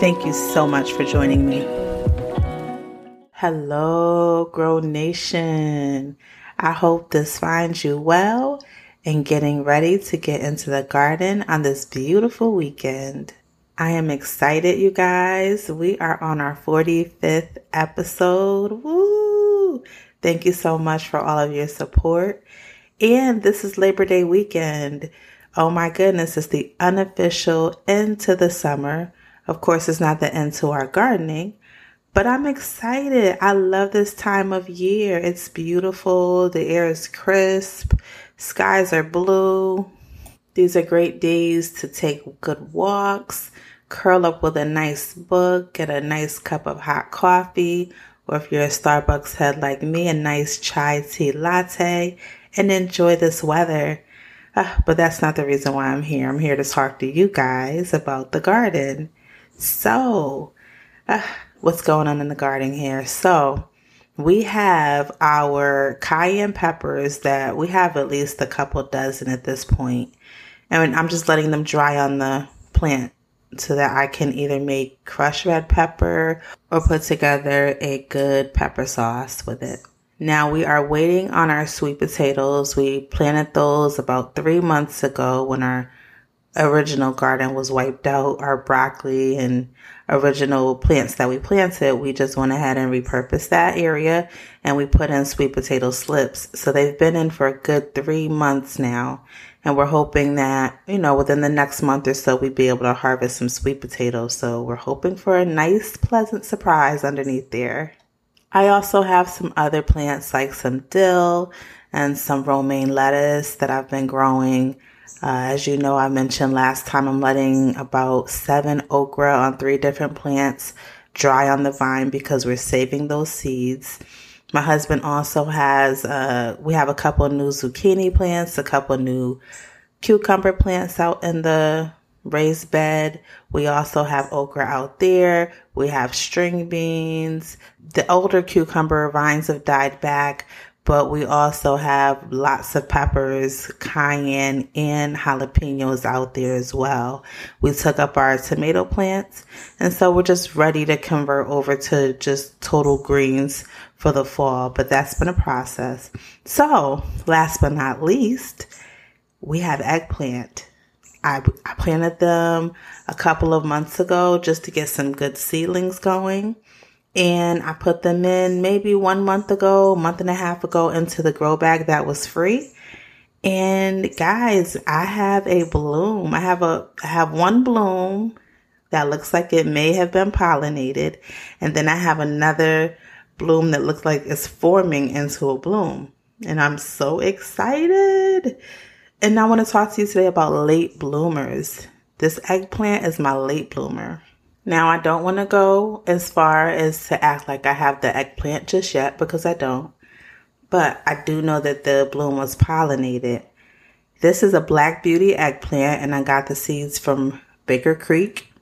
Thank you so much for joining me. Hello, Grow Nation. I hope this finds you well and getting ready to get into the garden on this beautiful weekend. I am excited, you guys. We are on our 45th episode. Woo! Thank you so much for all of your support. And this is Labor Day weekend. Oh my goodness, it's the unofficial end to the summer of course, it's not the end to our gardening, but I'm excited. I love this time of year. It's beautiful. The air is crisp. Skies are blue. These are great days to take good walks, curl up with a nice book, get a nice cup of hot coffee, or if you're a Starbucks head like me, a nice chai tea latte, and enjoy this weather. Uh, but that's not the reason why I'm here. I'm here to talk to you guys about the garden. So, uh, what's going on in the garden here? So, we have our cayenne peppers that we have at least a couple dozen at this point. And I'm just letting them dry on the plant so that I can either make crushed red pepper or put together a good pepper sauce with it. Now we are waiting on our sweet potatoes. We planted those about three months ago when our original garden was wiped out, our broccoli and original plants that we planted, we just went ahead and repurposed that area and we put in sweet potato slips. So they've been in for a good three months now. And we're hoping that, you know, within the next month or so, we'd be able to harvest some sweet potatoes. So we're hoping for a nice, pleasant surprise underneath there. I also have some other plants like some dill and some romaine lettuce that I've been growing. Uh, as you know, I mentioned last time, I'm letting about seven okra on three different plants dry on the vine because we're saving those seeds. My husband also has, uh, we have a couple new zucchini plants, a couple new cucumber plants out in the raised bed. We also have okra out there. We have string beans. The older cucumber vines have died back, but we also have lots of peppers, cayenne, and jalapenos out there as well. We took up our tomato plants, and so we're just ready to convert over to just total greens for the fall, but that's been a process. So, last but not least, we have eggplant. I, I planted them a couple of months ago just to get some good seedlings going and I put them in maybe one month ago, month and a half ago into the grow bag that was free. And guys, I have a bloom. I have a I have one bloom that looks like it may have been pollinated, and then I have another bloom that looks like it's forming into a bloom. And I'm so excited. And I want to talk to you today about late bloomers. This eggplant is my late bloomer. Now, I don't want to go as far as to act like I have the eggplant just yet because I don't. But I do know that the bloom was pollinated. This is a Black Beauty eggplant, and I got the seeds from Baker Creek,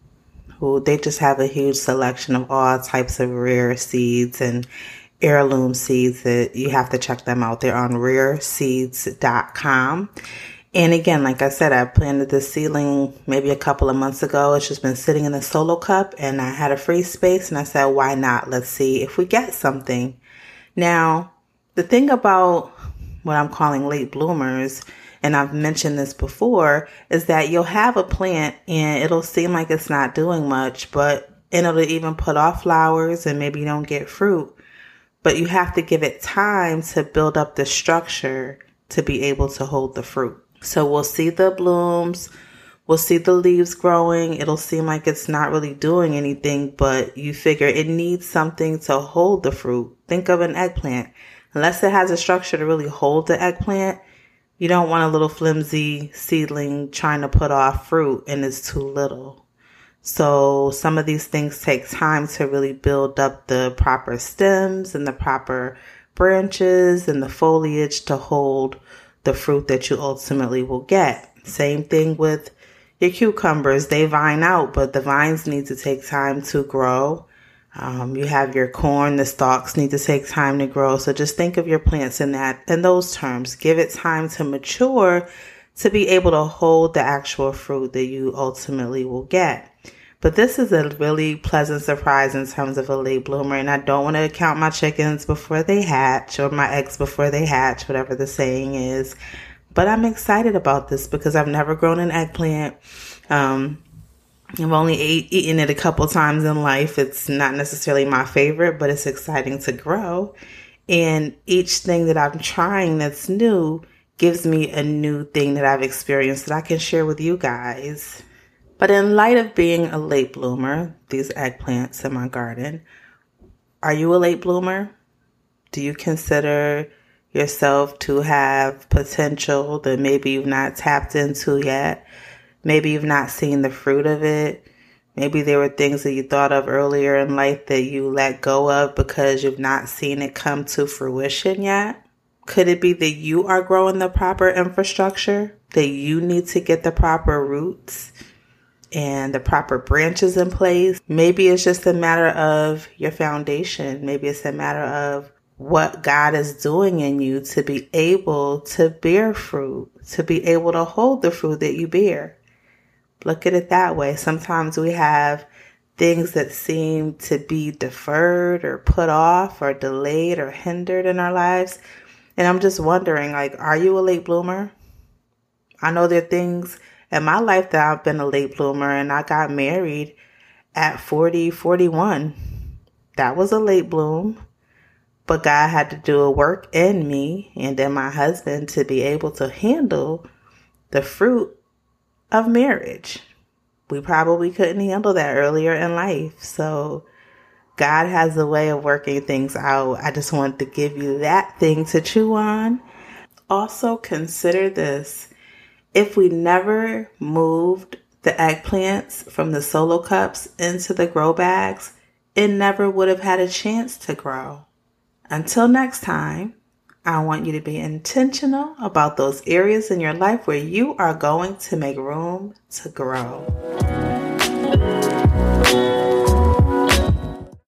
who they just have a huge selection of all types of rare seeds and heirloom seeds that you have to check them out. They're on rareseeds.com. And again, like I said, I planted this seedling maybe a couple of months ago. It's just been sitting in a solo cup and I had a free space and I said, why not? Let's see if we get something. Now, the thing about what I'm calling late bloomers, and I've mentioned this before, is that you'll have a plant and it'll seem like it's not doing much, but and it'll even put off flowers and maybe you don't get fruit. But you have to give it time to build up the structure to be able to hold the fruit. So we'll see the blooms, we'll see the leaves growing. It'll seem like it's not really doing anything, but you figure it needs something to hold the fruit. Think of an eggplant. Unless it has a structure to really hold the eggplant, you don't want a little flimsy seedling trying to put off fruit and it's too little. So some of these things take time to really build up the proper stems and the proper branches and the foliage to hold the fruit that you ultimately will get. Same thing with your cucumbers. They vine out, but the vines need to take time to grow. Um, you have your corn, the stalks need to take time to grow. So just think of your plants in that, in those terms. Give it time to mature to be able to hold the actual fruit that you ultimately will get. But this is a really pleasant surprise in terms of a late bloomer. And I don't want to count my chickens before they hatch or my eggs before they hatch, whatever the saying is. But I'm excited about this because I've never grown an eggplant. Um, I've only ate, eaten it a couple times in life. It's not necessarily my favorite, but it's exciting to grow. And each thing that I'm trying that's new gives me a new thing that I've experienced that I can share with you guys. But in light of being a late bloomer, these eggplants in my garden, are you a late bloomer? Do you consider yourself to have potential that maybe you've not tapped into yet? Maybe you've not seen the fruit of it. Maybe there were things that you thought of earlier in life that you let go of because you've not seen it come to fruition yet. Could it be that you are growing the proper infrastructure, that you need to get the proper roots and the proper branches in place? Maybe it's just a matter of your foundation. Maybe it's a matter of what God is doing in you to be able to bear fruit, to be able to hold the fruit that you bear. Look at it that way. Sometimes we have things that seem to be deferred or put off or delayed or hindered in our lives. And I'm just wondering, like, are you a late bloomer? I know there are things in my life that I've been a late bloomer and I got married at 40, 41. That was a late bloom. But God had to do a work in me and in my husband to be able to handle the fruit of marriage. We probably couldn't handle that earlier in life. So God has a way of working things out. I just wanted to give you that thing to chew on. Also, consider this if we never moved the eggplants from the solo cups into the grow bags, it never would have had a chance to grow. Until next time, I want you to be intentional about those areas in your life where you are going to make room to grow.